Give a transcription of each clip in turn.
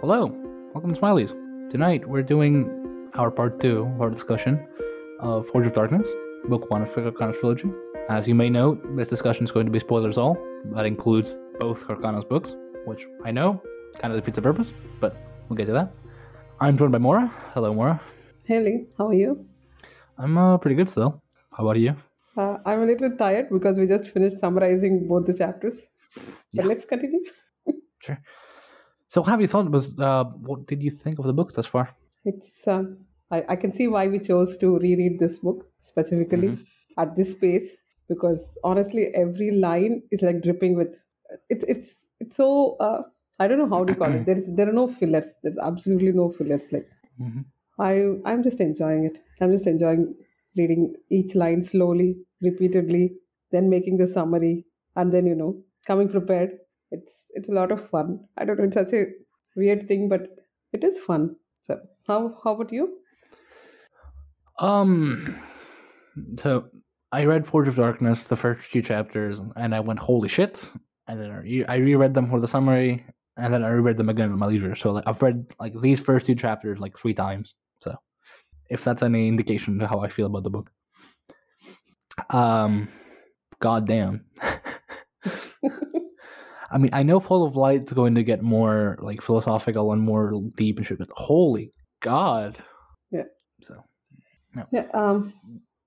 Hello, welcome to Smileys. Tonight we're doing our part two of our discussion of Forge of Darkness, book one of Kharkanas trilogy. As you may know, this discussion is going to be spoilers all. That includes both Kharkanas books, which I know kind of defeats the purpose, but we'll get to that. I'm joined by Mora. Hello, Mora. Hey how are you? I'm uh, pretty good still. How about you? Uh, I'm a little tired because we just finished summarizing both the chapters. But Yeah. let's continue. Sure. So, what have you thought? Was uh, what did you think of the books thus far? It's uh, I, I can see why we chose to reread this book specifically Mhm. at this pace because honestly, every line is like dripping with it's it's it's so uh, I don't know how to call it. There is there are no fillers. There's absolutely no fillers. Like hmm I I'm just enjoying it. I'm just enjoying reading each line slowly, repeatedly, then making the summary, and then you know coming prepared. It's it's a lot of fun. I don't know. It's such a weird thing, but it is fun. So how how about you? Um, so I read Forge of Darkness, the first few chapters, and I went, "Holy shit!" And then I I reread them for the summary, and then I reread them again at my leisure. So like I've read like these first two chapters like three times. So if that's any indication to how I feel about the book, um, goddamn. I mean, I know Fall of Light's going to get more like philosophical and more deep and shit, but holy god! Yeah. So Yeah. Um.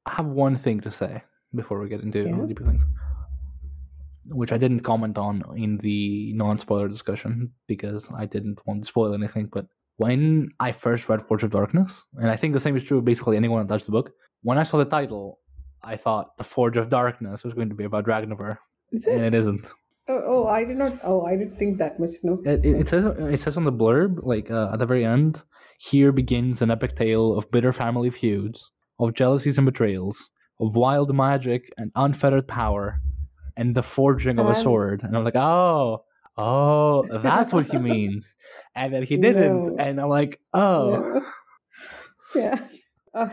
I have one thing to say before we get into Yeah. deeper things, which I didn't comment on in the non-spoiler discussion because I didn't want to spoil anything. But when I first read Forge of Darkness, and I think the same is true of basically anyone that touched the book, when I saw the title, I thought the Forge of Darkness was going to be about Ragnar, and it isn't. Oh, oh, I did not. Oh, I didn't think that much. No. It, it, says it says on the blurb, like uh, at the very end, here begins an epic tale of bitter family feuds, of jealousies and betrayals, of wild magic and unfettered power, and the forging of a sword. And I'm like, oh, oh, that's what he means. And then he didn't, No. and I'm like, oh, No. yeah. Uh,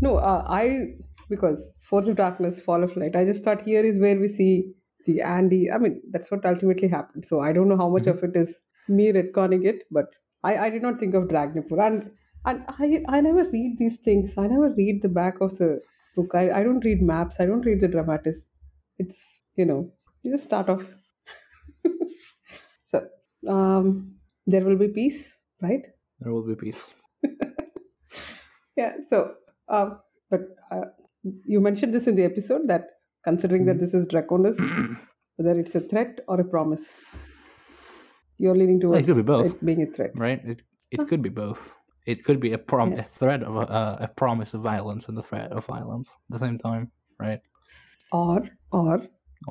no, uh, I because Forge of Darkness, Fall of Light. I just thought here is where we see the Andii. I mean, that's what ultimately happened. So I don't know how much Mhm. of it is me retconning it, but I, I did not think of Dragnipur. And and I I never read these things. I never read the back of the book. I, I don't read maps. I don't read the dramatis. It's you know you just start off. so um, there will be peace, right? there will be peace. Yeah. So, um, but uh, you mentioned this in the episode that considering that this is Draconus, whether it's a threat or a promise, you're leaning towards it could be both. it being a threat. right? It it could be both. It could be a prom Yeah. a threat of a, uh, a promise of violence and a threat of violence at the same time, right? Or, or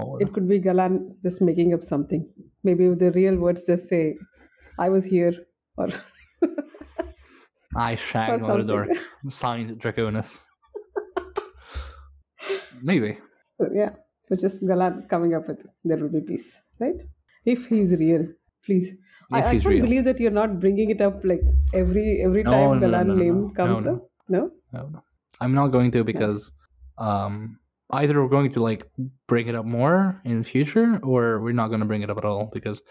Or it could be Gallan just making up something. Maybe the real words just say, "I was here," or I shagged or Mordor. Signed Draconus. Maybe. So, yeah. So just Gallan coming up with there will be peace, right? If he's real, please. I, If I he's can't real. believe that you're not bringing it up like every every No, time no, no, Gallan no, no, name comes up. No. No. I'm not going to because um either we're going to like bring it up more in the future or we're not going to bring it up at all because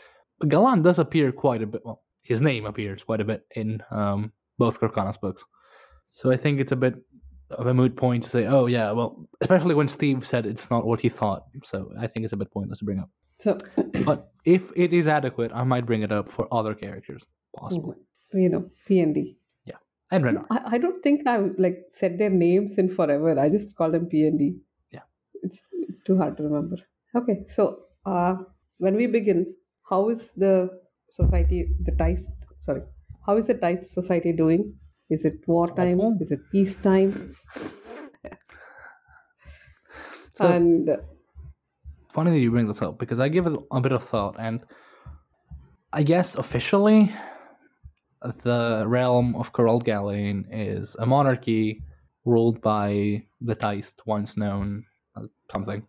Gallan does appear quite a bit well his name appears quite a bit in um both Kharkanas books. So I think it's a bit of a moot point to say, oh yeah, well, especially when Steve said it's not what he thought. So I think it's a bit pointless to bring up. So But if it is adequate, I might bring it up for other characters, possibly. you know, P and D. Yeah, and Renard. I, I don't think I've like said their names in forever. I just call them P and D. Yeah. It's it's too hard to remember. Okay, so uh when we begin, how is the society the Tiste sorry, how is the Tiste society doing? Is it wartime? Awful. Is it peacetime? So and uh, funny that you bring this up because I give it a bit of thought, and I guess officially, the realm of Kurald Galain is a monarchy ruled by the Tiste, once known as something,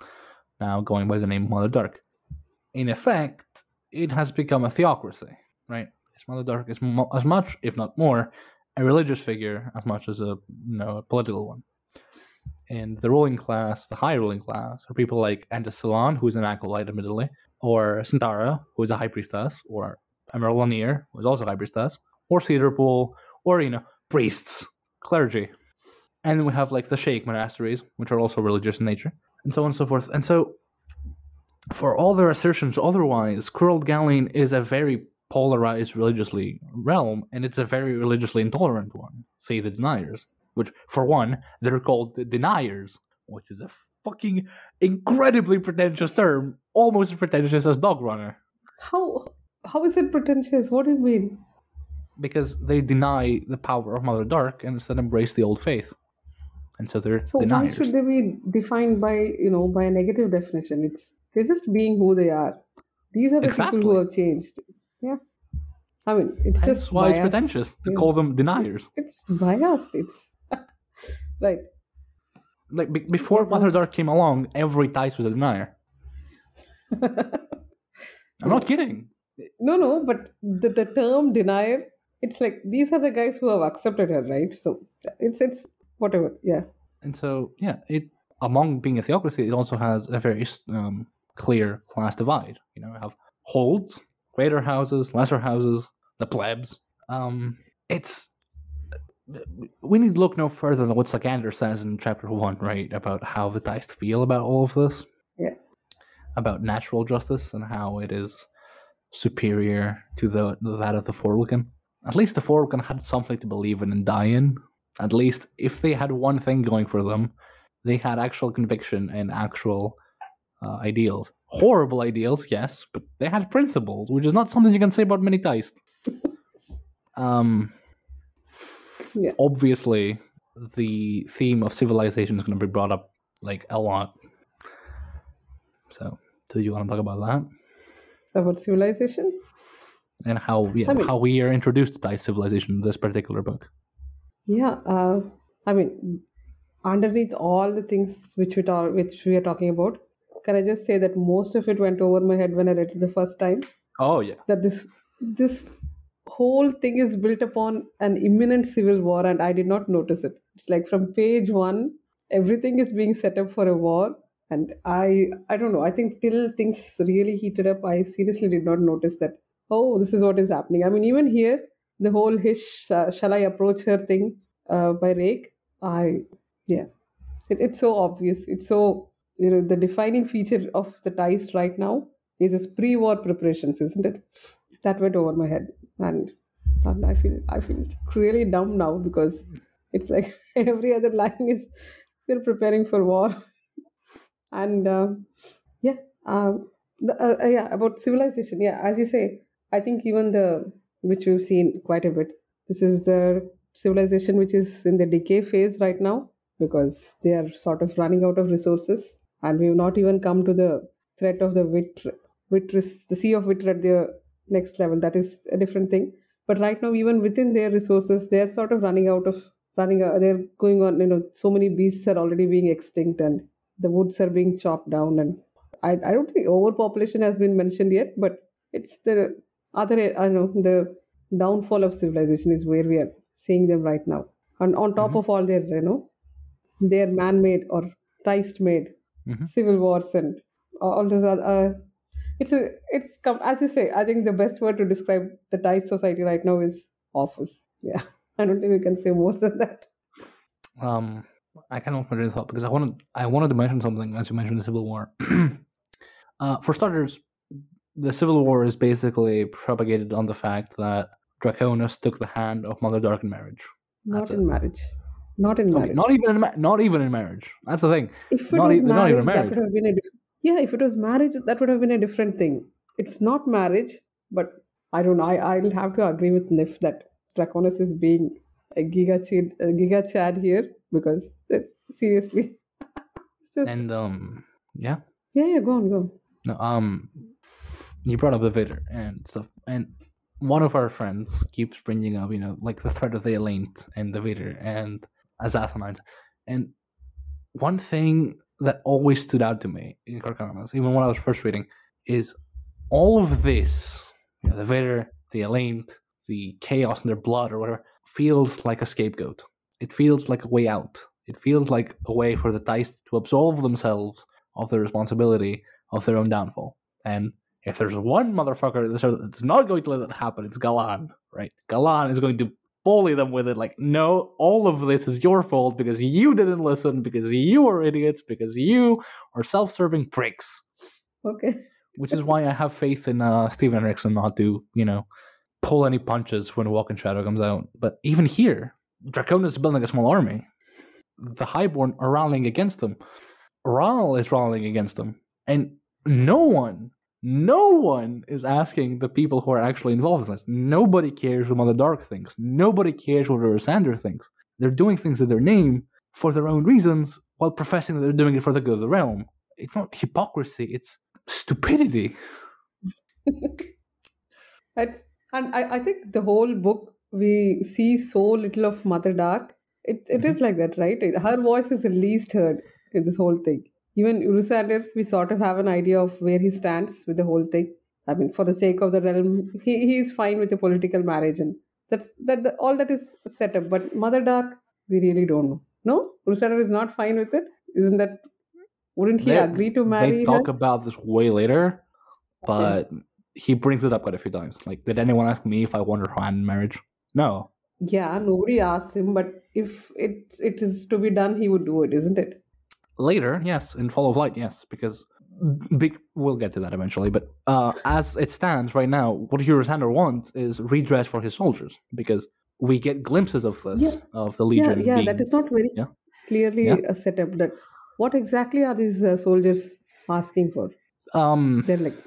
now going by the name Mother Dark. In effect, it has become a theocracy, right? Mother Dark is mo- as much, if not more, a religious figure as much as a you know a political one. And the ruling class, the high ruling class, are people like Endest Silann, who's an acolyte, admittedly, or Syntara, who is a high priestess, or a Merlineer, who's also a High Priestess, or Sedorpul, or, you know, priests, clergy. And then we have like the Sheikh monasteries, which are also religious in nature, and so on and so forth. And so, for all their assertions otherwise, Kurald Galain is a very polarized religiously realm, and it's a very religiously intolerant one. Say the deniers, which, for one, they're called the deniers, which is a fucking incredibly pretentious term, almost as pretentious as dog runner, How how is it pretentious? What do you mean? because they deny the power of Mother Dark and instead embrace the old faith, and so they're So why should they be defined by you know by a negative definition? It's they're just being who they are. These are the people who have changed. Yeah, I mean it's just why it's pretentious to Yeah. call them deniers. It's biased. It's like Like be- before. Mother Dark came along, every Tiste was a denier. I'm not kidding. No, no, but the, the term denier, it's like these are the guys who have accepted her, right? So it's it's whatever. Yeah. And so, yeah, it among being a theocracy, it also has a very um, clear class divide. You know, you have holds, greater houses, lesser houses, the plebs. Um, it's we need to look no further than what Sagander says in chapter one, right, about how the Tiste feel about all of this. Yeah. About natural justice and how it is superior to the that of the Forulkan. At least the Forulkan had something to believe in and die in. At least if they had one thing going for them, they had actual conviction and actual uh, ideals. Horrible ideals, yes, but they had principles, which is not something you can say about many Tiste. um, Yeah. obviously, the theme of civilization is going to be brought up like a lot. So, do you want to talk about that About civilization. and how yeah, I mean- how we are introduced to Tiste civilization in this particular book? Yeah. Uh, I mean, underneath all the things which we talk, which we are talking about, can I just say that most of it went over my head when I read it the first time. Oh yeah, that this this whole thing is built upon an imminent civil war and i did not notice it. It's like from page 1 everything is being set up for a war and i i don't know. I think till things really heated up i seriously did not notice that oh this is what is happening. I mean even here the whole hish uh, shall i approach her thing uh, by rake i yeah. It, it's so obvious. It's so you know the defining feature of the Tiste right now is its pre-war preparations isn't it? That went over my head. And, and i feel i feel really dumb now because it's like every other line is we're preparing for war. And um, yeah um, the, uh, uh, yeah about civilization. Yeah as you say i think even the which we've seen quite a bit this is the civilization which is in the decay phase right now because they are sort of running out of resources and we've not even come to the threat of the wit Witris, the sea of Vitr at the next level. That is a different thing. But right now, even within their resources, they're sort of running out of running. out they're going on. You know, so many beasts are already being extinct, and the woods are being chopped down. And I, I don't think overpopulation has been mentioned yet, but it's the other. I know the downfall of civilization is where we are seeing them right now. And on top Mhm. of all their, you know, their man-made or Tiste-made Mhm. civil wars and all those other. Uh, it's a it's come as you say. I think the best word to describe the Tiste society right now is awful. Yeah, I don't think we can say more than that. Um, I kind of really thought because I wanted I wanted to mention something as you mentioned the Civil War. uh, for starters, the Civil War is basically propagated on the fact that Draconus took the hand of Mother Dark in marriage. Not That's in it. marriage. Not in Okay, marriage. not even in ma- not even in marriage. That's the thing. if it not was e- not even marriage, that would have been a diff- yeah. If it was marriage, that would have been a different thing. It's not marriage, but I don't know. I I'll have to agree with Nif that Draconus is being a giga chid, a giga chad here because it's seriously. just, And um, yeah, yeah, yeah. Go on, go on. no, um, you brought up the Vader and stuff, and one of our friends keeps bringing up, you know, like the threat of the Elite and the Vader and Azathonites, and one thing that always stood out to me in Kharkanas, even when I was first reading, is all of this, you know, the Vader, the Elite, the chaos in their blood or whatever, feels like a scapegoat. It feels like a way out. It feels like a way for the Tiste to absolve themselves of the responsibility of their own downfall. And if there's one motherfucker that's not going to let that happen, it's Gallan, right? Gallan is going to bully them with it like, no, all of this is your fault because you didn't listen, because you are idiots, because you are self serving pricks. Okay. Which is why I have faith in uh, Steven Erikson not to, you know, pull any punches when Walk in Shadow comes out. But even here, Draconus is building a small army. The Highborn are rallying against them. Raal is rallying against them. And no one no one is asking the people who are actually involved in this. Nobody cares what Mother Dark thinks. Nobody cares what Urusander thinks. They're doing things in their name for their own reasons while professing that they're doing it for the good of the realm. It's not hypocrisy, it's stupidity. That's, and I, I think the whole book, we see so little of Mother Dark. It, it mm-hmm. is like that, right? Her voice is the least heard in this whole thing even Urusander, we sort of have an idea of where he stands with the whole thing. I mean, for the sake of the realm, he, he is fine with a political marriage, and that's that the, all that is set up. But Mother Dark, we really don't know. No, Urusander is not fine with it. Isn't that? Wouldn't he they, agree to marry? They talk her? about this way later, but okay. he brings it up quite a few times. Like, did anyone ask me if I wanted her hand in marriage? No. Yeah, nobody asked him, but if it it is to be done, he would do it, isn't it? Later, yes, in Fall of Light, yes, because big we'll get to that eventually. But uh, as it stands right now, what Urusander wants is redress for his soldiers because we get glimpses of this yeah. of the Legion. Yeah, yeah, being, that is not very yeah? clearly yeah. a setup. That what exactly are these uh, soldiers asking for? Um, they're like,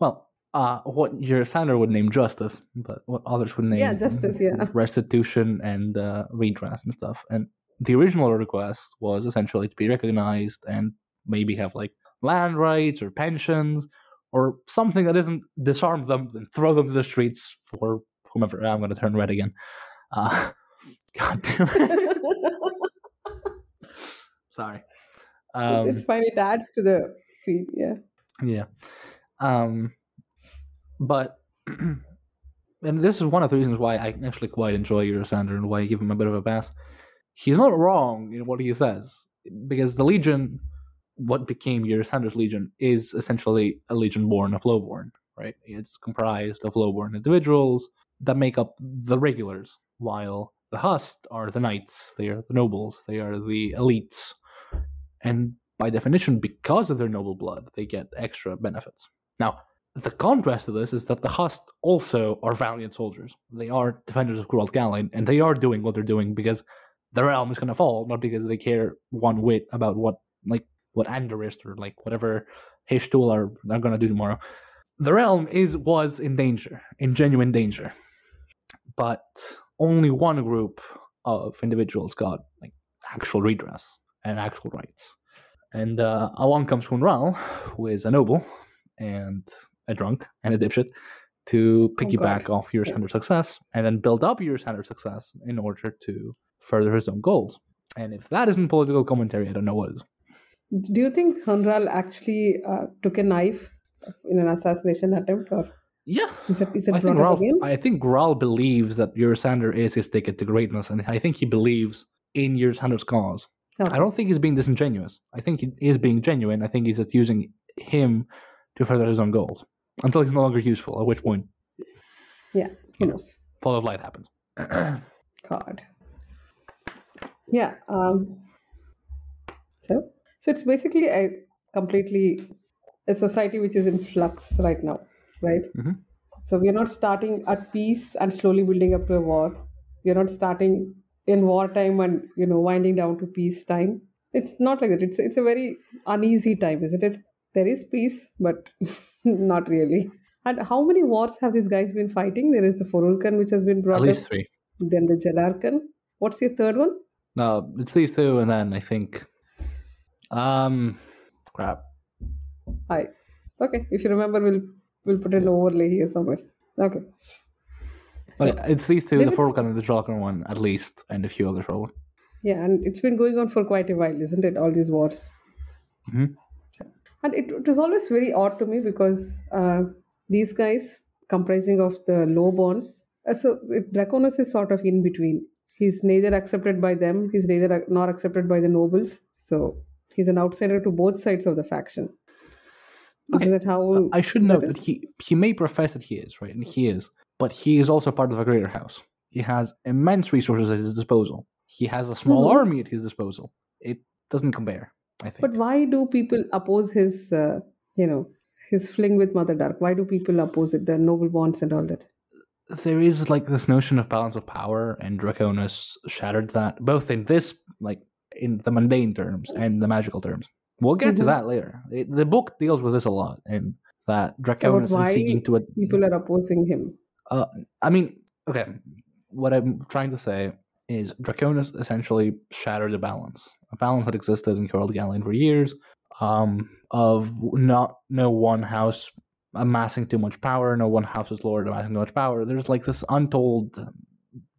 well, uh, what Urusander would name justice, but what others would name yeah, justice, yeah, restitution and uh, redress and stuff. And the original request was essentially to be recognized and maybe have like land rights or pensions or something that doesn't disarm them and throw them to the streets for whomever. I'm going to turn red again. Uh, God damn it. Sorry. Um, it's fine. It adds to the scene. Yeah. Yeah. Um, but and this is one of the reasons why I actually quite enjoy Urusander and why I give him a bit of a pass he's not wrong in what he says because the Legion, what became Urusander's Legion, is essentially a Legion born of Lowborn, right? It's comprised of Lowborn individuals that make up the regulars, while the Hust are the knights, they are the nobles, they are the elites, and by definition, because of their noble blood, they get extra benefits. Now, the contrast to this is that the Hust also are valiant soldiers. They are defenders of Kurald Galain, and they are doing what they're doing because the realm is going to fall, not because they care one whit about what like what Andarist or like whatever Hish Tulla are, are going to do tomorrow. The realm is was in danger, in genuine danger, but only one group of individuals got like actual redress and actual rights. And uh, along comes Hunn Raal, who is a noble and a drunk and a dipshit, to oh, piggyback oh off Urusander's success and then build up Urusander's success in order to further his own goals. And if that isn't political commentary, I don't know what is. Do you think Hunn Raal actually uh, took a knife in an assassination attempt, or yeah, is it, is it I think Raal, I think Raal believes that Urusander is his ticket to greatness, and I think he believes in Urusander's cause. Okay. I don't think he's being disingenuous. I think he is being genuine. I think he's just using him to further his own goals until he's no longer useful. At which point, yeah, who knows? Fall of light happens. God. Yeah. Um, so, so it's basically a completely a society which is in flux right now, right? Mm-hmm. So we are not starting at peace and slowly building up to a war. We are not starting in wartime and you know winding down to peace time. It's not like that. It's it's a very uneasy time, isn't it? There is peace, but not really. And how many wars have these guys been fighting? There is the Forulkan, which has been brought At least up. three. Then the Jalarkan. What's your third one? No, it's these two, and then I think, um, crap. Hi. Okay, if you remember, we'll we'll put an overlay here somewhere. Okay. So, it's these two, the Forulkan and the Jalarkhan one, at least, and a few others probably. Yeah, and it's been going on for quite a while, isn't it? All these wars. Mm-hmm. And it, it was always very odd to me because uh, these guys, comprising of the Lowborns, uh, so Draconus is sort of in between he's neither accepted by them he's neither nor accepted by the nobles so he's an outsider to both sides of the faction Okay, Isn't that how I should that note is? that he he may profess that he is right, and he is, but he is also part of a greater house. He has immense resources at his disposal. He has a small Mhm. army at his disposal. It doesn't compare. I think. But why do people oppose his, uh, you know, his fling with Mother Dark? Why do people oppose it? The noble bonds and all that. There is like this notion of balance of power, and Draconus shattered that both in this, like in the mundane terms and the magical terms. We'll get to Mhm. that later. It, the book deals with this a lot, and that Draconus is seeking to. people are opposing him. Uh, I mean, okay. What I'm trying to say is Draconus essentially shattered the balance, a balance that existed in Kurald Galain for years, um, of not no one house amassing too much power, no one house is lord amassing too much power. There's like this untold um,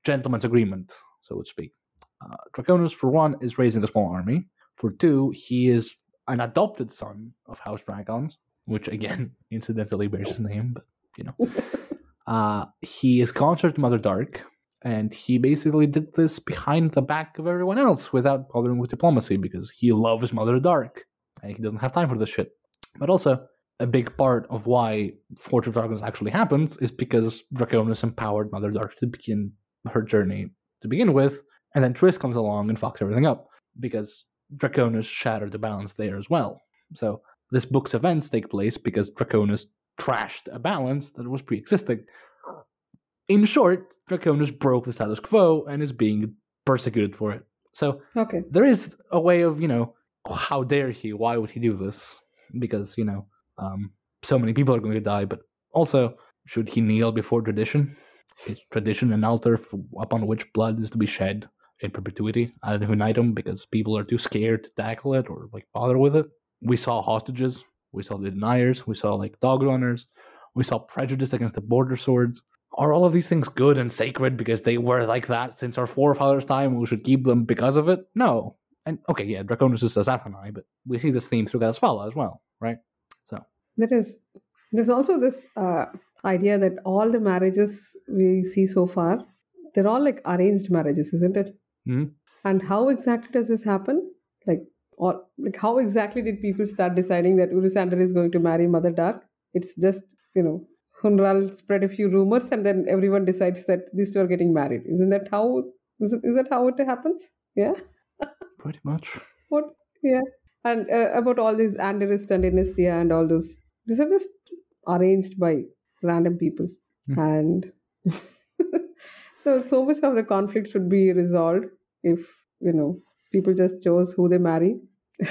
gentleman's agreement, so to speak. Uh, Draconus, for one, is raising a small army. For two, he is an adopted son of House Dracons, which again, incidentally bears his name, but you know. Uh, he is consort to Mother Dark, and he basically did this behind the back of everyone else without bothering with diplomacy because he loves Mother Dark and he doesn't have time for this shit. But also, a big part of why Forge of Darkness actually happens is because Draconus empowered Mother Dark to begin her journey to begin with, and then T'riss comes along and fucks everything up because Draconus shattered the balance there as well. So this book's events take place because Draconus trashed a balance that was pre-existing. In short, Draconus broke the status quo and is being persecuted for it. So Okay. there is a way of, you know, how dare he? Why would he do this? Because, you know, um, so many people are going to die, but also, should he kneel before tradition? Is tradition an altar upon which blood is to be shed in perpetuity ad infinitum because people are too scared to tackle it or like bother with it? We saw hostages, we saw the deniers, we saw like dog runners, we saw prejudice against the border swords. Are all of these things good and sacred because they were like that since our forefathers' time? We should keep them because of it? No. And okay, yeah, Draconus is a Zathani, but we see this theme through spell as well, right? There is. There's also this uh, idea that all the marriages we see so far, they're all like arranged marriages, isn't it? Mhm. And how exactly does this happen? Like, or like how exactly did people start deciding that Urusander is going to marry Mother Dark? It's just you know Hunn Raal spread a few rumors, and then everyone decides that these two are getting married. Isn't that how? Is, it, is that how it happens? Yeah. pretty much. What? Yeah. And uh, about all these Andarist and Enesdia and all those, these are just arranged by random people. Hmm. And so, so much of the conflict should be resolved if, you know, people just chose who they marry.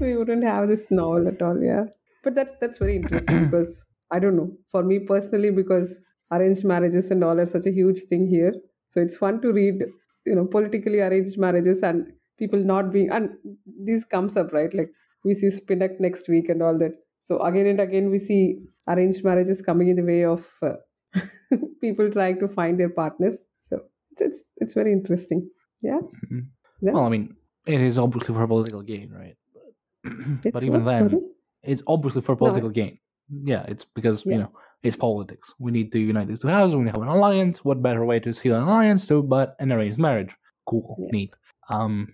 we wouldn't have this novel at all, yeah. But that's that's very interesting because I don't know. For me personally, because arranged marriages and all are such a huge thing here. So it's fun to read, you know, politically arranged marriages and people not being and this comes up, right? Like we see Spinach next week and all that. So again and again we see arranged marriages coming in the way of uh, people trying to find their partners. So it's it's, it's very interesting. Yeah. Mhm. Yeah. Well, I mean, it is obviously for political gain, right? But, but even what? then, Sorry? it's obviously for No, political gain. Yeah, it's because Yeah. you know it's politics. We need to unite these two houses. We need to have an alliance. What better way to seal an alliance to but an arranged marriage? Cool, Yeah. neat. Um,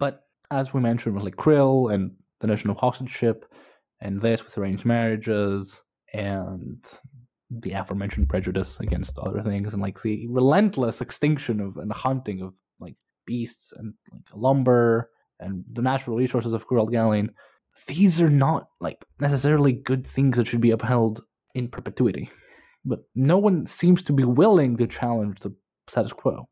but as we mentioned, with like Krill and the notion of hostageship, and this with arranged marriages and the aforementioned prejudice against other things, and like the relentless extinction of and hunting of like beasts and like lumber and the natural resources of Kurald Galain these are not like necessarily good things that should be upheld in perpetuity. But no one seems to be willing to challenge the status quo.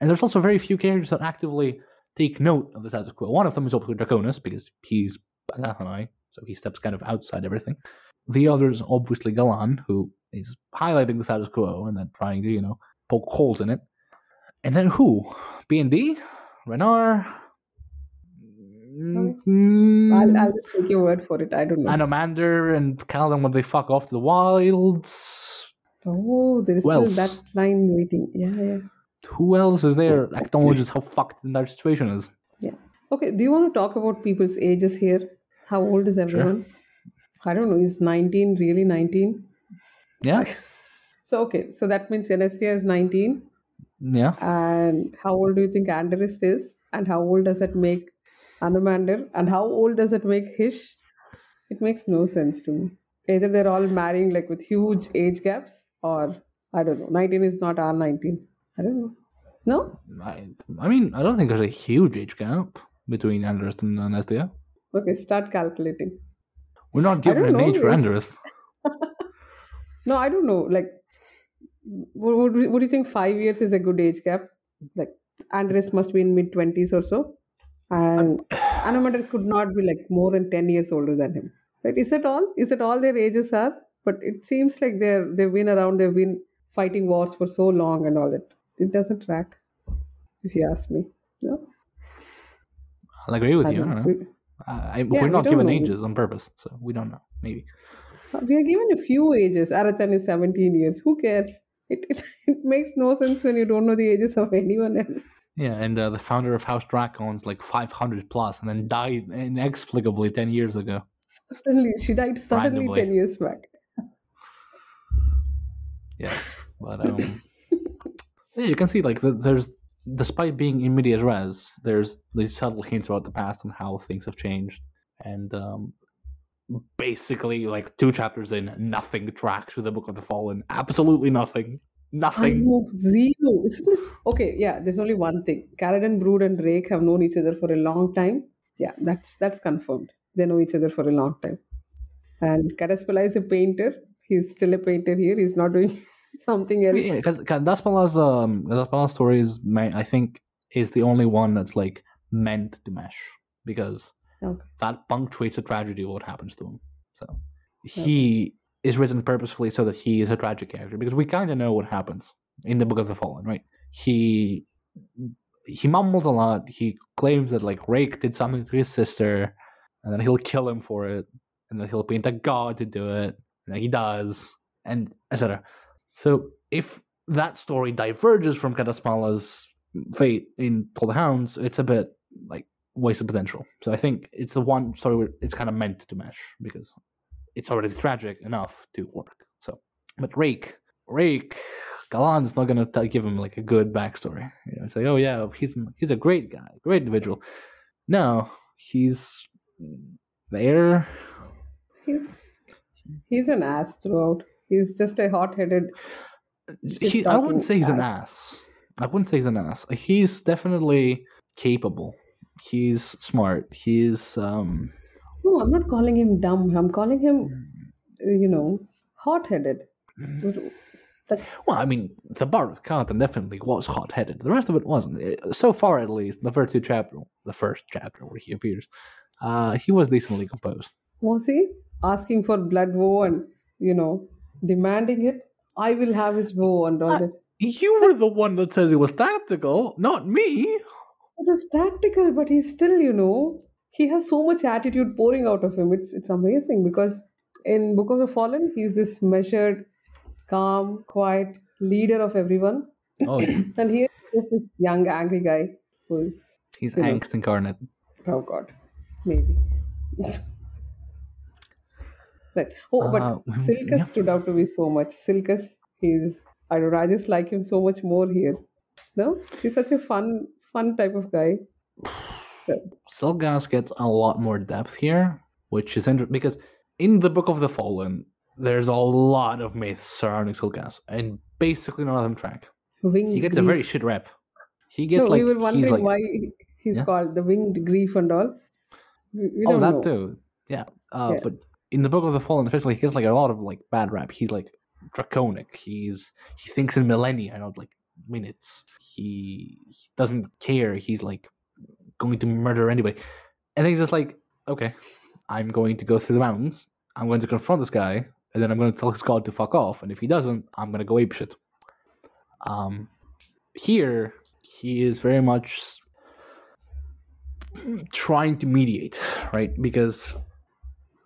And there's also very few characters that actively take note of the status quo. One of them is obviously Draconus, because he's Azathanai, so he steps kind of outside everything. The other is obviously Gallan, who is highlighting the status quo and then trying to, you know, poke holes in it. And then who? B&D? Renarr? Mm, I'll, I'll just take your word for it. I don't know. Anomander and Caladan when they fuck off to the wilds. Oh, there is Who still that line waiting. Yeah, yeah. Who else is there acknowledges how fucked entire situation is? Yeah. Okay, do you want to talk about people's ages here? How old is everyone? I don't know. Is 19 really 19? Yeah, So, okay, so that means Celestia is 19. yeah. And how old do you think Andarist is? And how old does that make Anomander? And how old does it make Hish? It makes no sense to me. Either they're all marrying like with huge age gaps, or I don't know. 19 is not our 19. I don't know. No? I, I mean, I don't think there's a huge age gap between Andrest and Nestia. Okay, start calculating. We're not given don't an know age for if- No, I don't know. Like, would, would, would you think five years is a good age gap? Like, Andres must be in mid 20s or so. And Anomander could not be like more than 10 years older than him. Right? Is that all? Is that all their ages are? But it seems like they're they've been around, they've been fighting wars for so long and all that. It doesn't track, if you ask me. No? I'll agree with I you. Don't don't know. know. I, I, Yeah, we're not don't given know. ages on purpose, so we don't know. Maybe. We are given a few ages. Arathan is 17 years. Who cares? It, it, it makes no sense when you don't know the ages of anyone else. Yeah, and uh, the founder of House Dracon's like 500 plus, and then died inexplicably 10 years ago. Suddenly, she died suddenly Randomly. 10 years back. Yeah, but um, yeah, you can see like th- there's despite being in medias res, there's these subtle hints about the past and how things have changed, and um, basically like two chapters in, nothing tracks with the Book of the Fallen. Absolutely nothing. Nothing. zero. Okay, yeah, there's only one thing. Caladan, Brood, and Drake have known each other for a long time. Yeah, that's that's confirmed. They know each other for a long time. And Kadaspala is a painter. He's still a painter here. He's not doing something else. Yeah, because Daspala's um Daspala's story is I think is the only one that's like meant to mesh because Okay. that punctuates the tragedy of what happens to him. So he is written purposefully so that he is a tragic character because we kind of know what happens in the Book of the Fallen, right? He he mumbles a lot. He claims that like Rake did something to his sister, and then he'll kill him for it, and then he'll paint a god to do it, and then he does, and etc. So if that story diverges from Kadaspala's fate in the Hounds, it's a bit like wasted potential. So I think it's the one story where it's kind of meant to mesh because it's already tragic enough to work. So, but Rake, Rake, Gallan's not gonna t- give him like a good backstory. You know, say, oh yeah, he's he's a great guy, great individual. No, he's there. He's he's an ass throughout. He's just a hot-headed. He, I wouldn't say he's an ass. ass. I wouldn't say he's an ass. He's definitely capable. He's smart. He's um No, I'm not calling him dumb. I'm calling him, you know, hot-headed. That's Well, I mean, the Bard of Catan definitely was hot-headed. The rest of it wasn't. Uh, So far, at least, the first two chapter, the first chapter where he appears, uh, he was decently composed. was he asking for blood woe and you know demanding it? I will have his bow and all Uh, that. You were the one that said it was tactical, not me. It was tactical, but he's still, you know, he has so much attitude pouring out of him. It's it's amazing because in Book of the Fallen, he's this measured, calm, quiet leader of everyone, Oh, yeah. and here is this young, angry guy who's he's You know. angst incarnate. oh god, maybe. right. Oh, but Uh, Silchas yeah. stood out to me so much. Silchas, he's I don't know. I just like him so much more here. No, he's such a fun, fun type of guy. So, Silchas gets a lot more depth here, which is interesting because in the Book of the Fallen, there's a lot of myths surrounding Silchas, and basically none of them track. winged He gets a very shit rep. He gets no, like we were he's like why he's Yeah? called the winged grief and all. We, we oh that know. too, yeah. Uh, Yeah. But in the Book of the Fallen, especially, he gets like a lot of like bad rap. He's like draconic. He's he thinks in millennia, not like minutes. He, he doesn't care. He's like going to murder anybody, and then he's just like, okay, I'm going to go through the mountains. I'm going to confront this guy, and then I'm going to tell his god to fuck off. And if he doesn't, I'm going to go ape shit. Um, here he is very much trying to mediate, right? Because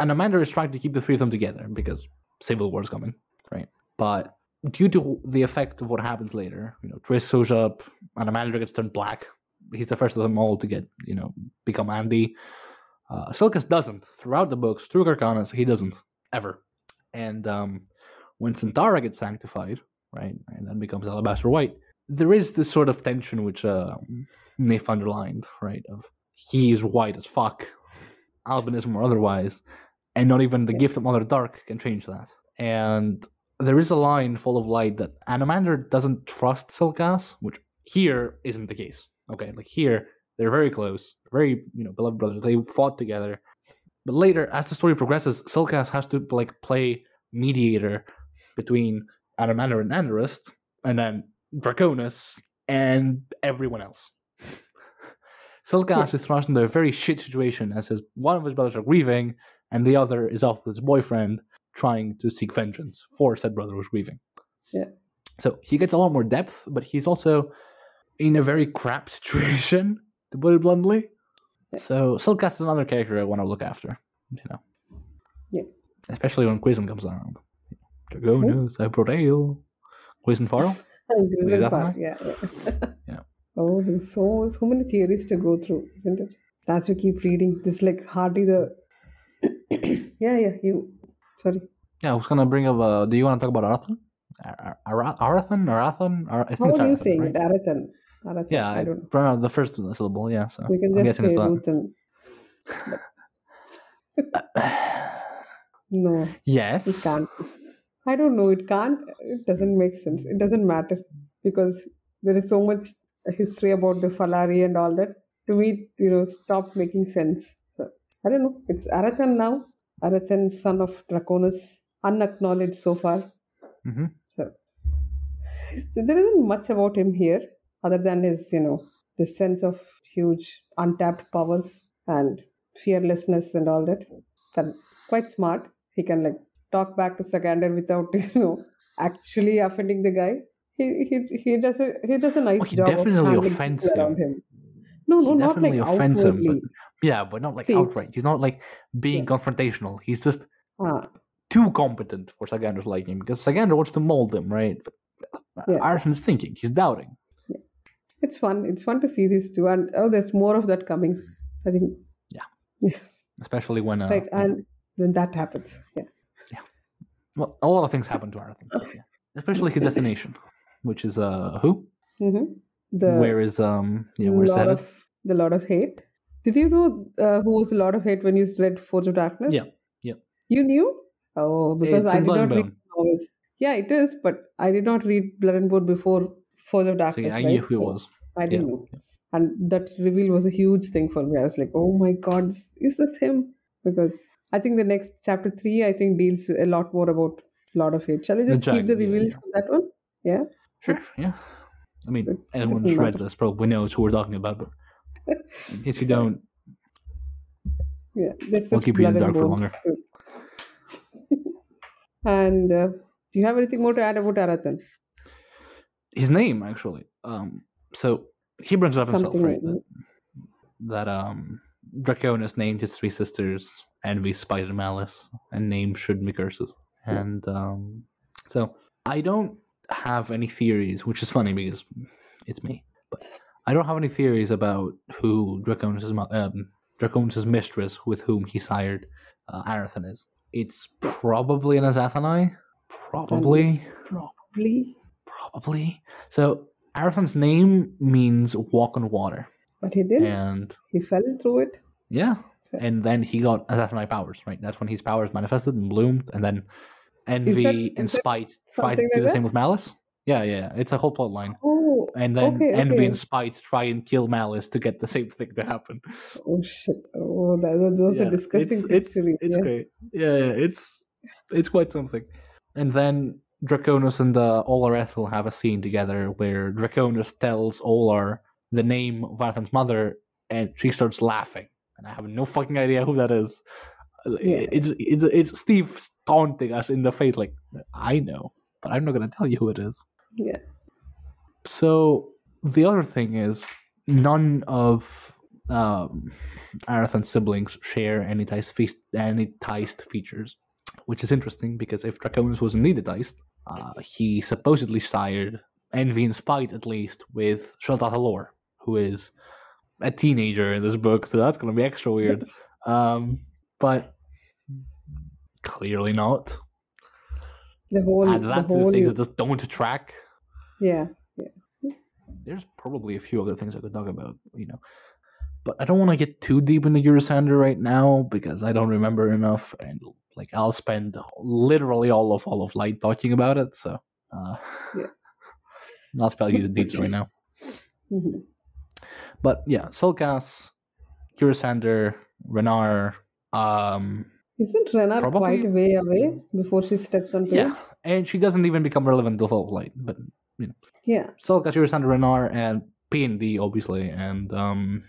Anomander is trying to keep the three of them together because civil war is coming, right? But due to the effect of what happens later, you know, T'riss shows up, Anomander gets turned black. He's the first of them all to get, you know, become Andii. Uh, Silchas doesn't. Throughout the books, through Kharkanas, he doesn't ever. And um, when Syntara gets sanctified, right, and then becomes Alabaster White, there is this sort of tension which uh, Nif underlined, right? Of he is white as fuck, albinism or otherwise, and not even the Yeah. gift of Mother Dark can change that. And there is a line full of light that Anomander doesn't trust Silchas, which here isn't the case. Okay, like here they're very close, very you know beloved brothers. They fought together, but later as the story progresses, Silchas has to like play mediator between Anomander and Andarist, and then Draconus and everyone else. Silchas is thrust into a very shit situation as his one of his brothers are grieving, and the other is off with his boyfriend trying to seek vengeance for said brother who's grieving. Yeah. So he gets a lot more depth, but he's also in a very crap situation, to put it bluntly. Yeah. So Silchas is another character I want to look after, you know. Yeah. Especially when Quizen comes around. Draconus, Hyperrail, Quizen Farrell. And Is Grizzle that yeah, yeah. Yeah. Oh, there's so so many theories to go through, isn't it? As we keep reading, this like hardly the. Yeah, yeah. You, sorry. Yeah, I was gonna bring up. Uh, do you want to talk about Arathan? Ar- Ar- Arathan? Arathan? Ar- I think How are you saying right? it? Arathan. Arathan. Yeah, I don't know. pronounce the first syllable. Yeah, so We can I'm just say that. No, yes. it can't. I don't know. It can't. It doesn't make sense. It doesn't matter because there is so much history about the Falari and all that. To me, you know, stop making sense. I don't know. It's Arathan now. Arathan, son of Draconus, unacknowledged so far. hmm So there isn't much about him here other than his, you know, this sense of huge untapped powers and fearlessness and all that. And quite smart. He can like talk back to Sagander without, you know, actually offending the guy. He he he does a he does a nice Oh, he job definitely of offends him. him. No, no, He not like offends him, outwardly. Yeah, but not like outright. He's not like being Yeah. confrontational. He's just Ah, too competent for Sagander's liking because Sagander wants to mold him, right? But Yeah. Arathan's thinking. He's doubting. Yeah. it's fun. It's fun to see these two, and oh, there's more of that coming. I think Yeah. Especially when. Uh, right, and when that happens, yeah. Yeah. Well, a lot of things happen to Arathan. but yeah. Especially his destination, which is uh who? hmm The Where is um yeah where's Lord that? of the Lord of Hate. Did you know uh, who was a lot of Hate when you read Forge of Darkness? Yeah, yeah. You knew? Oh, because It's I did not and read novels. Yeah, it is, but I did not read Blood and Bone before Forge of So Darkness. yeah, I right? knew who it So was. I didn't Yeah, know. And that reveal was a huge thing for me. I was like, oh my god, is this him? Because I think the next chapter three, I think, deals a lot more about Lord of Hate. Shall we The just keep the giant, yeah, reveal yeah. from that one? Yeah. Sure, yeah. I mean, anyone who's read this probably knows who we're talking about, but in case you don't, Yeah. This we'll is keep you in the dark for longer. And uh, do you have anything more to add about Arathan? His name, actually. Um, so he brings it up himself, right? That, that um, Draconus named his three sisters Envy, Spite, and Malice, and names shouldn't be curses. And um, so I don't have any theories, which is funny because it's me. But I don't have any theories about who Draconus' um, Draconus' mistress, with whom he sired uh, is. It's probably an Azathanai. Probably. Probably. Probably. So Arathan's name means walk on water. But he did. And He fell through it. yeah. So- And then he got Azathanai powers, right? That's when his powers manifested and bloomed. And then envy that- and spite tried to do like the same with malice. Yeah, yeah. It's a whole plot line. Oh, And then Okay, envy okay. and spite try and kill malice to get the same thing to happen. oh shit. Oh, that, that- those Yeah, are disgusting it's, it's, it's yeah. great. Yeah, yeah, it's it's quite something. And then Draconus and uh, Olar Ethil have a scene together where Draconus tells Olar the name of Arathan's mother, and she starts laughing. And I have no fucking idea who that is. Yeah. It's it's it's Steve taunting us in the face, like I know, but I'm not gonna tell you who it is. Yeah. So the other thing is, none of um, Arathan's siblings share any Tiste, feast, any Tiste features, which is interesting because if Draconus was indeed a Tiste, uh, he supposedly sired envy and spite at least with Shaldathalor, who is a teenager in this book, so that's going to be extra weird. Um, but clearly not. The whole, Add the that to the whole, things that just don't track. yeah. There's probably a few other things I could talk about. You know, but I don't want to get too deep into Urusander right now because I don't remember enough, and like I'll spend literally all of all of light talking about it. So, uh, Yeah. not spell you the deets right now. Mhm. But yeah, Silchas, Urusander, Renarr, um, Isn't Renard Probably- quite way away before she steps on page? yeah, and she doesn't even become relevant till Fall of Light. But Yeah. Silchas, Urusander, Renarr, and P and D obviously, and um,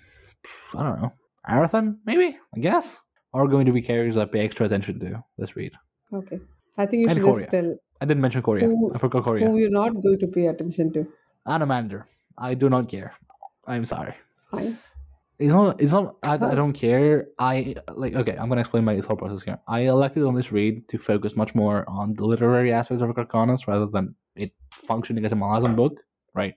I don't know, Arathan maybe I guess are going to be characters I pay extra attention to this read. Okay. I think you And should Korea. just tell I didn't mention Korea. Who- I forgot Korea. who you're not going to pay attention to. Anomander. I do not care. I'm sorry. Fine. It's not. It's not. I, I don't care. I like. Okay, I'm gonna explain my thought process here. I elected on this read to focus much more on the literary aspects of Kharkanas rather than it functioning as a Malazan book, right?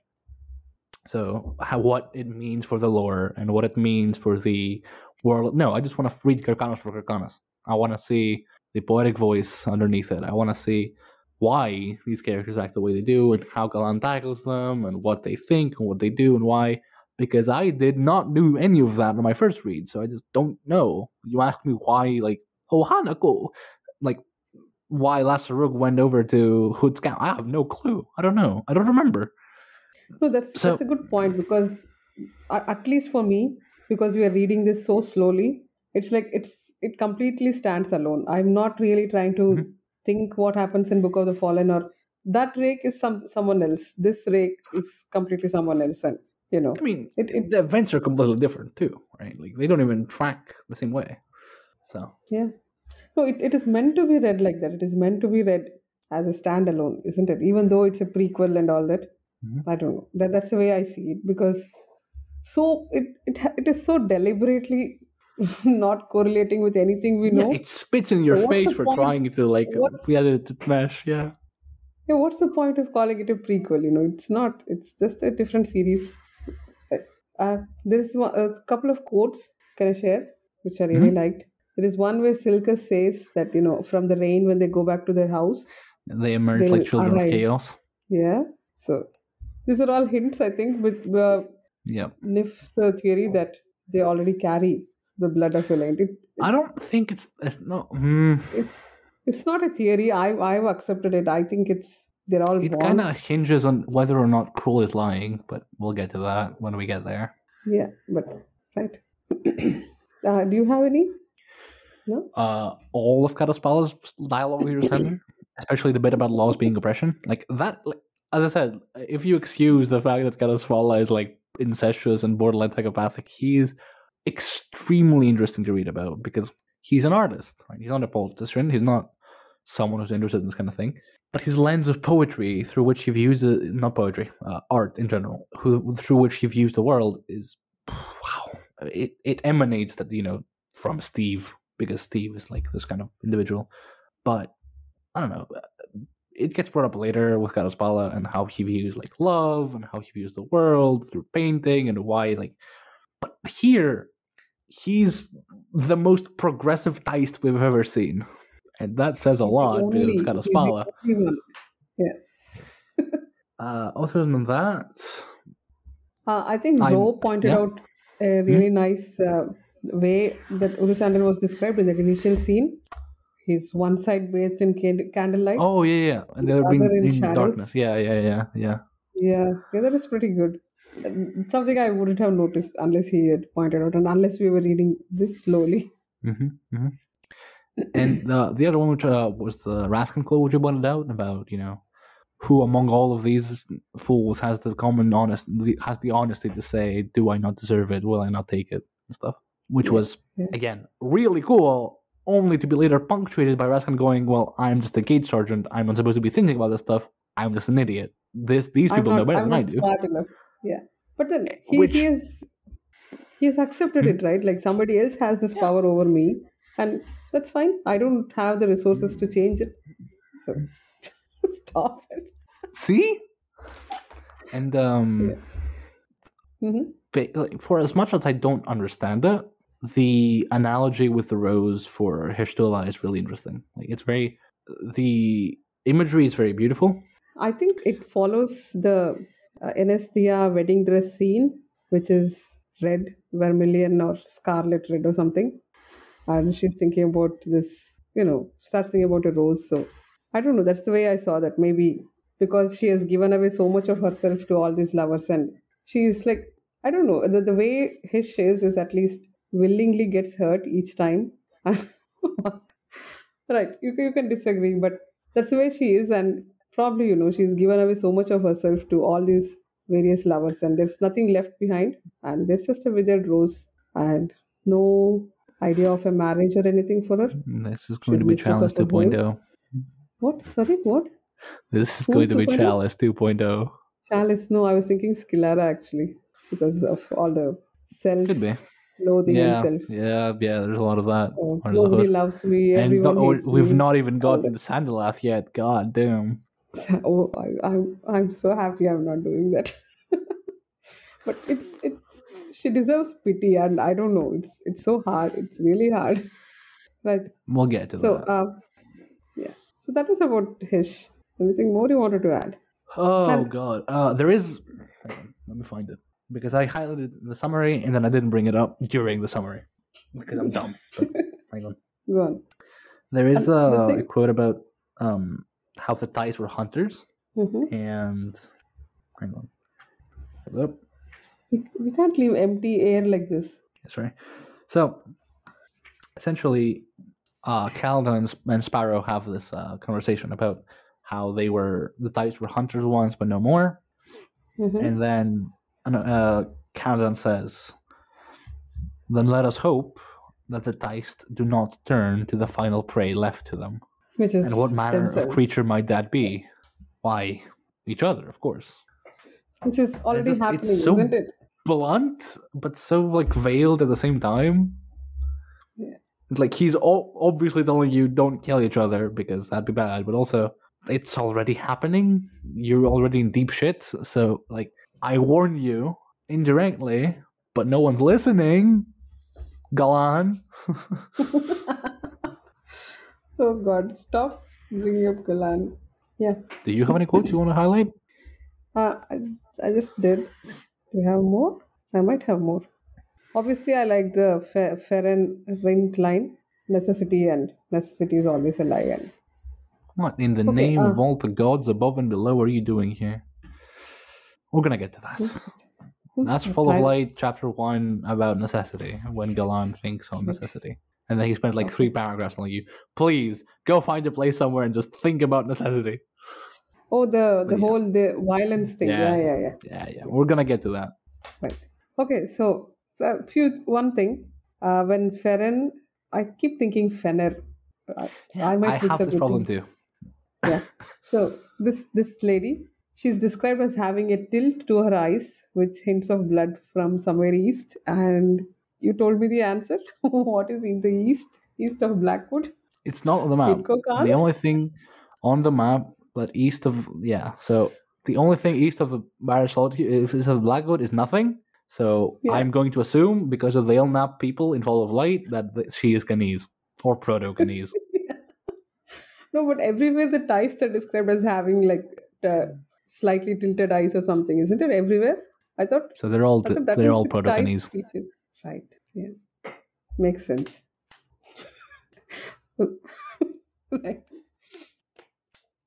So, how, what it means for the lore and what it means for the world. No, I just want to read Kharkanas for Kharkanas. I want to see the poetic voice underneath it. I want to see why these characters act the way they do and how Gallan tackles them and what they think and what they do and why because I did not do any of that in my first read, so I just don't know. You ask me why, like, oh Hanako, like, why Lasarug went over to Hood camp. I have no clue. I don't know. I don't remember. No, that's So- that's a good point because at least for me, because we are reading this so slowly, it's like it's it completely stands alone. I'm not really trying to Mhm. think what happens in Book of the Fallen or that rake is some someone else. This rake is completely someone else, and you know, I mean, It- it- the events are completely different too, right? Like they don't even track the same way. So yeah. No, it, it is meant to be read like that. It is meant to be read as a standalone, isn't it? Even though it's a prequel and all that. Mhm. I don't know. That that's the way I see it because so it it it is so deliberately not correlating with anything we know. yeah, it spits in your So face for point? trying to like What's- get it to mesh. Yeah. Yeah, what's the point of calling it a prequel? You know, it's not. It's just a different series. Uh, there is a couple of quotes can I share, which I really liked. There is one where Silka says that you know from the rain when they go back to their house. They emerge like children arrive. of chaos. Yeah. So these are all hints, I think, with uh, Yeah. Nif's uh, theory that they already carry the blood of Eleint. It, I don't think it's it's not. Hmm. it's it's not a theory. I I've accepted it. I think it's they're all It kind of hinges on whether or not K'rul is lying, but we'll get to that when we get there. Yeah, but right. uh, do you have any? No. Uh, all of Kadaspala's dialogue here is center, especially the bit about laws being oppression. Like that, like, as I said, if you excuse the fact that Kadaspala is like incestuous and borderline psychopathic, he's extremely interesting to read about because he's an artist. Right? He's not a politician. He's not someone who's interested in this kind of thing. But his lens of poetry, through which he views it, not poetry, uh, art in general, who, through which he views the world, is wow. It it emanates that you know from Steve because Steve is like this kind of individual. But I don't know. It gets brought up later with Kadaspala and how he views like love and how he views the world through painting and why like. But here, he's the most progressive Tiste we've ever seen, and that says a He's lot because it's only- he's the Kadaspala. only. Uh, other than that, Uh, I think Ro pointed yeah. out a really nice uh, way that Urusander was described in that initial scene. He's one side bathed in candlelight. oh yeah, yeah, and the other being in in darkness. Yeah, yeah, yeah, yeah. Yeah, yeah, that is pretty good. Something I wouldn't have noticed unless he had pointed out and unless we were reading this slowly. hmm hmm And the the other one, which uh, was the Raskin quote, which you pointed out about, you know, who among all of these fools has the common honest has the honesty to say, "Do I not deserve it? Will I not take it?" and stuff. Which was again really cool, only to be later punctuated by Raskin going, "Well, I'm just a gate sergeant. I'm not supposed to be thinking about this stuff. I'm just an idiot. This these people not, know better I'm than I do." smart enough. Yeah, but then he, Which- he is he has accepted it, right? Like somebody else has this power over me, and that's fine. I don't have the resources to change it, so stop it. See, and um. hmm ba- like, for as much as I don't understand it, the analogy with the rose for Hish Tulla is really interesting. Like it's very the imagery is very beautiful. I think it follows the uh, Enesdia wedding dress scene, which is red, vermilion, or scarlet red or something. And she's thinking about this, you know, starts thinking about a rose. So I don't know. That's the way I saw that. Maybe because she has given away so much of herself to all these lovers, and she's like, I don't know. The, the way his is is at least willingly gets hurt each time. right. You, can- you can disagree, but that's the way she is. And probably, you know, she's given away so much of herself to all these various lovers, and there's nothing left behind. And there's just a withered rose and no idea of a marriage or anything for her. Mm, this is going She's to be Chalice of the world. 2.0. What? Sorry, what? This is Who going to be 2.0? Chalice oh. 2.0. Chalice? No, I was thinking Scylla actually because of all the self Could be. Loathing Yeah, and self. yeah, yeah. There's a lot of that. Oh, the nobody loves me. And we've me. not even gotten to Sandalath yet. God damn. Oh, I, I'm I'm so happy I'm not doing that. but it's it. She deserves pity, and I don't know. It's it's so hard. It's really hard, right? We'll get to So that. um, yeah. So that was about Hish. Anything more you wanted to add? oh and- god. Uh, there is. Hang on, let me find it because I highlighted the summary and then I didn't bring it up during the summary because I'm dumb. But hang on. Go on. There is And the a, thing- a quote about um how the Tiste were hunters hmm and hang on. Up. We, we can't leave empty air like this. That's right. So essentially, uh, Calvin and, and Sparrow have this uh, conversation about how they were the Tiste were hunters once, but no more. hmm And then uh, Calvin says, "Then let us hope that the Tiste do not turn to the final prey left to them. Which is And what manner of creature might that be? Why, each other, of course." Which is already it's happening, so- isn't it? blunt but so like veiled at the same time. Yeah. Like he's o- obviously telling you don't kill each other because that'd be bad, but also it's already happening. You're already in deep shit. So like I warn you indirectly, but no one's listening. Gallan. oh God! Stop bringing up Gallan. Yeah. Do you have any quotes you want to highlight? Uh, I, I just did. Do you have more? I might have more. Obviously, I like the Fe- Feren Rint line. Necessity and necessity is always a lie. And What in the Okay, name uh, of all the gods above and below are you doing here? We're gonna get to that. That's full of light, chapter one about necessity, when Gallan thinks on necessity. And then he spent like three paragraphs telling you, please go find a place somewhere and just think about necessity. Oh, the the Yeah. whole the violence thing. Yeah. Yeah, yeah, yeah. Yeah, yeah. We're gonna get to that. Right. Okay, so, so few one thing. Uh, when Feren, I keep thinking Fenner. I, I might have this problem too. Yeah. So this this lady, she's described as having a tilt to her eyes, with hints of blood from somewhere east. And you told me the answer. what is in the east? East of Blackwood. It's not on the map. The only thing on the map, but east of yeah. So the only thing east of the Barrier Solitude, if it's of Blackwood, is nothing. So Yeah. I'm going to assume because of the Elnap people in Fall of Light that she is Ghanese or Proto Ghanese. No, but everywhere the Tiste are described as having like uh, slightly tilted eyes or something, isn't it? Everywhere. I thought so they're all that they're all the Proto Thai Ghanese. speeches. Right. Yeah. Makes sense. right.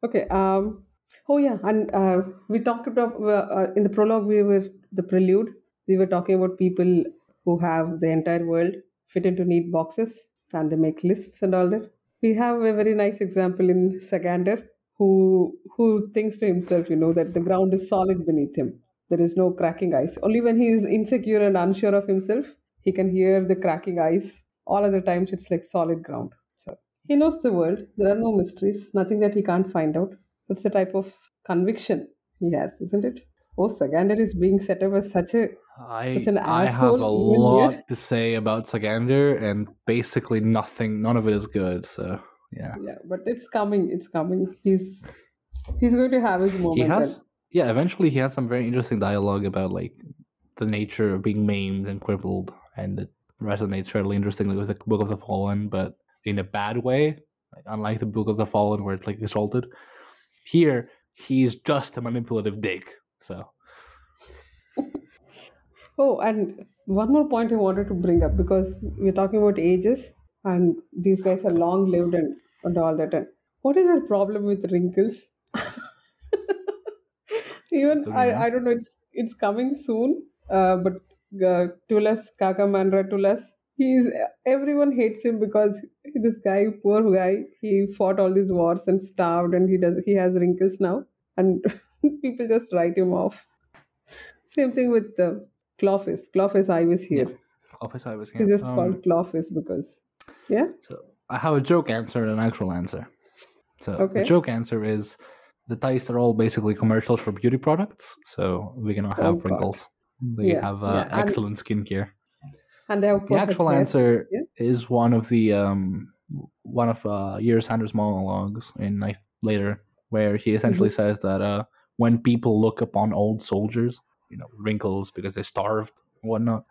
Okay. Um. Oh yeah, and uh, we talked about uh, in the prologue. We were the prelude. We were talking about people who have the entire world fit into neat boxes, and they make lists and all that. We have a very nice example in Sagander, who who thinks to himself, you know, that the ground is solid beneath him. There is no cracking ice. Only when he is insecure and unsure of himself, he can hear the cracking ice. All other times, it's like solid ground. So he knows the world. There are no mysteries, nothing that he can't find out. That's the type of conviction he has, isn't it? Oh, Sagander is being set up as such a I Such an I have a lot here. to say about Sagander, and basically nothing. None of it is good. So yeah, yeah, but it's coming. It's coming. He's he's going to have his moment. he has. Yeah, eventually he has some very interesting dialogue about like the nature of being maimed and crippled, and it resonates fairly interestingly with the Book of the Fallen, but in a bad way. Like, unlike the Book of the Fallen, where it's like exalted, here he's just a manipulative dick. So Oh, and one more point I wanted to bring up because we're talking about ages and these guys are long lived and, and all that. And what is their problem with wrinkles? Even Don't I, know. I don't know, it's it's coming soon. Uh, but uh, Tulas, Kagamandra Tulas, he's everyone hates him because this guy, poor guy, he fought all these wars and starved and he does he has wrinkles now and people just write him off. Same thing with the Clovis. Clovis I was here. Office I was here. He's just Um, called Clovis because yeah. So I have a joke answer and an actual answer. So Okay. the joke answer is the dice are all basically commercials for beauty products. So we're gonna have Oh, God. wrinkles. They Yeah, have uh, yeah, excellent skincare. And The actual hair. answer Yeah. is one of the um one of uh Urusander's monologues in I later where he essentially Mm-hmm. says that uh when people look upon old soldiers, you know, wrinkles because they starved and whatnot,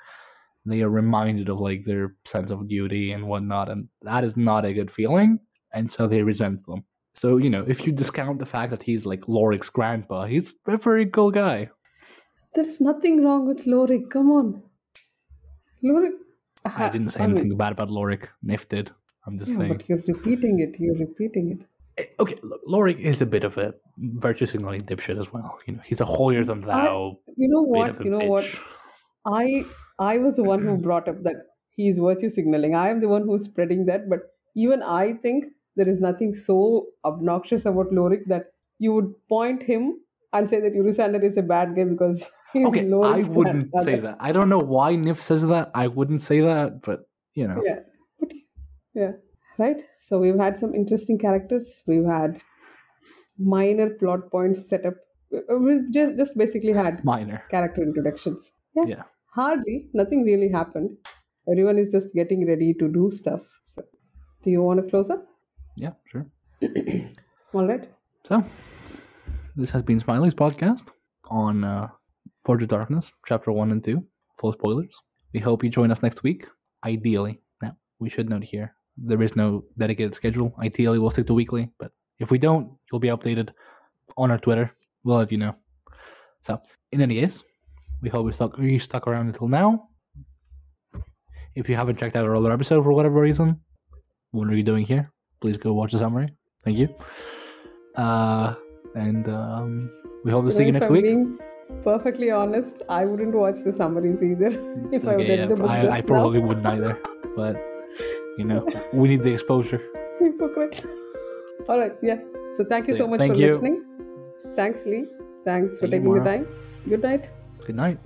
they are reminded of like their sense of duty and whatnot, and that is not a good feeling, and so they resent them. So, you know, if you discount the fact that he's like Lorik's grandpa, he's a very cool guy. There's nothing wrong with Lorik. Come on. Lorik. I didn't say I mean, anything bad about Lorik. Nif did. I'm just yeah, saying. but you're repeating it. You're repeating it. Eh, Okay, look, Lorik is a bit of a virtue signaling dipshit as well. You know, he's a holier than thou You know what? You know bitch. what? I I was the one who brought up that he he's virtue signaling. I am the one who's spreading that, but even I think there is nothing so obnoxious about Lorik that you would point him and say that Urusander is a bad guy because he's Okay, I wouldn't say that. I don't know why Nif says that. I wouldn't say that, but you know. Yeah. But, yeah. Right? So we've had some interesting characters. We've had minor plot points set up. Uh, We've just, just basically had Minor. character introductions. Yeah. Yeah. Hardly. Nothing really happened. Everyone is just getting ready to do stuff. So, do you want to close up? Yeah, sure. All right. So, this has been Smiley's podcast on uh, Forge of Darkness, Chapter 1 and 2. Full spoilers. We hope you join us next week. Ideally. Now, we should note here there is no dedicated schedule. Ideally, we'll stick to weekly, but if we don't, you'll be updated on our Twitter. We'll let you know. So, in any case, we hope you stuck, you stuck around until now. If you haven't checked out our other episode for whatever reason, what are you doing here? Please go watch the summary. Thank you. Uh, and um, we hope to see you next week. being perfectly honest, I wouldn't watch the summaries either if I Okay, read yeah, the book I, I probably wouldn't either, but you know, we need the exposure. now. Hypocrites. All right. Yeah. So thank you So, so much for you. listening. Thanks, Lee. Thanks for taking the time. Good night. Good night.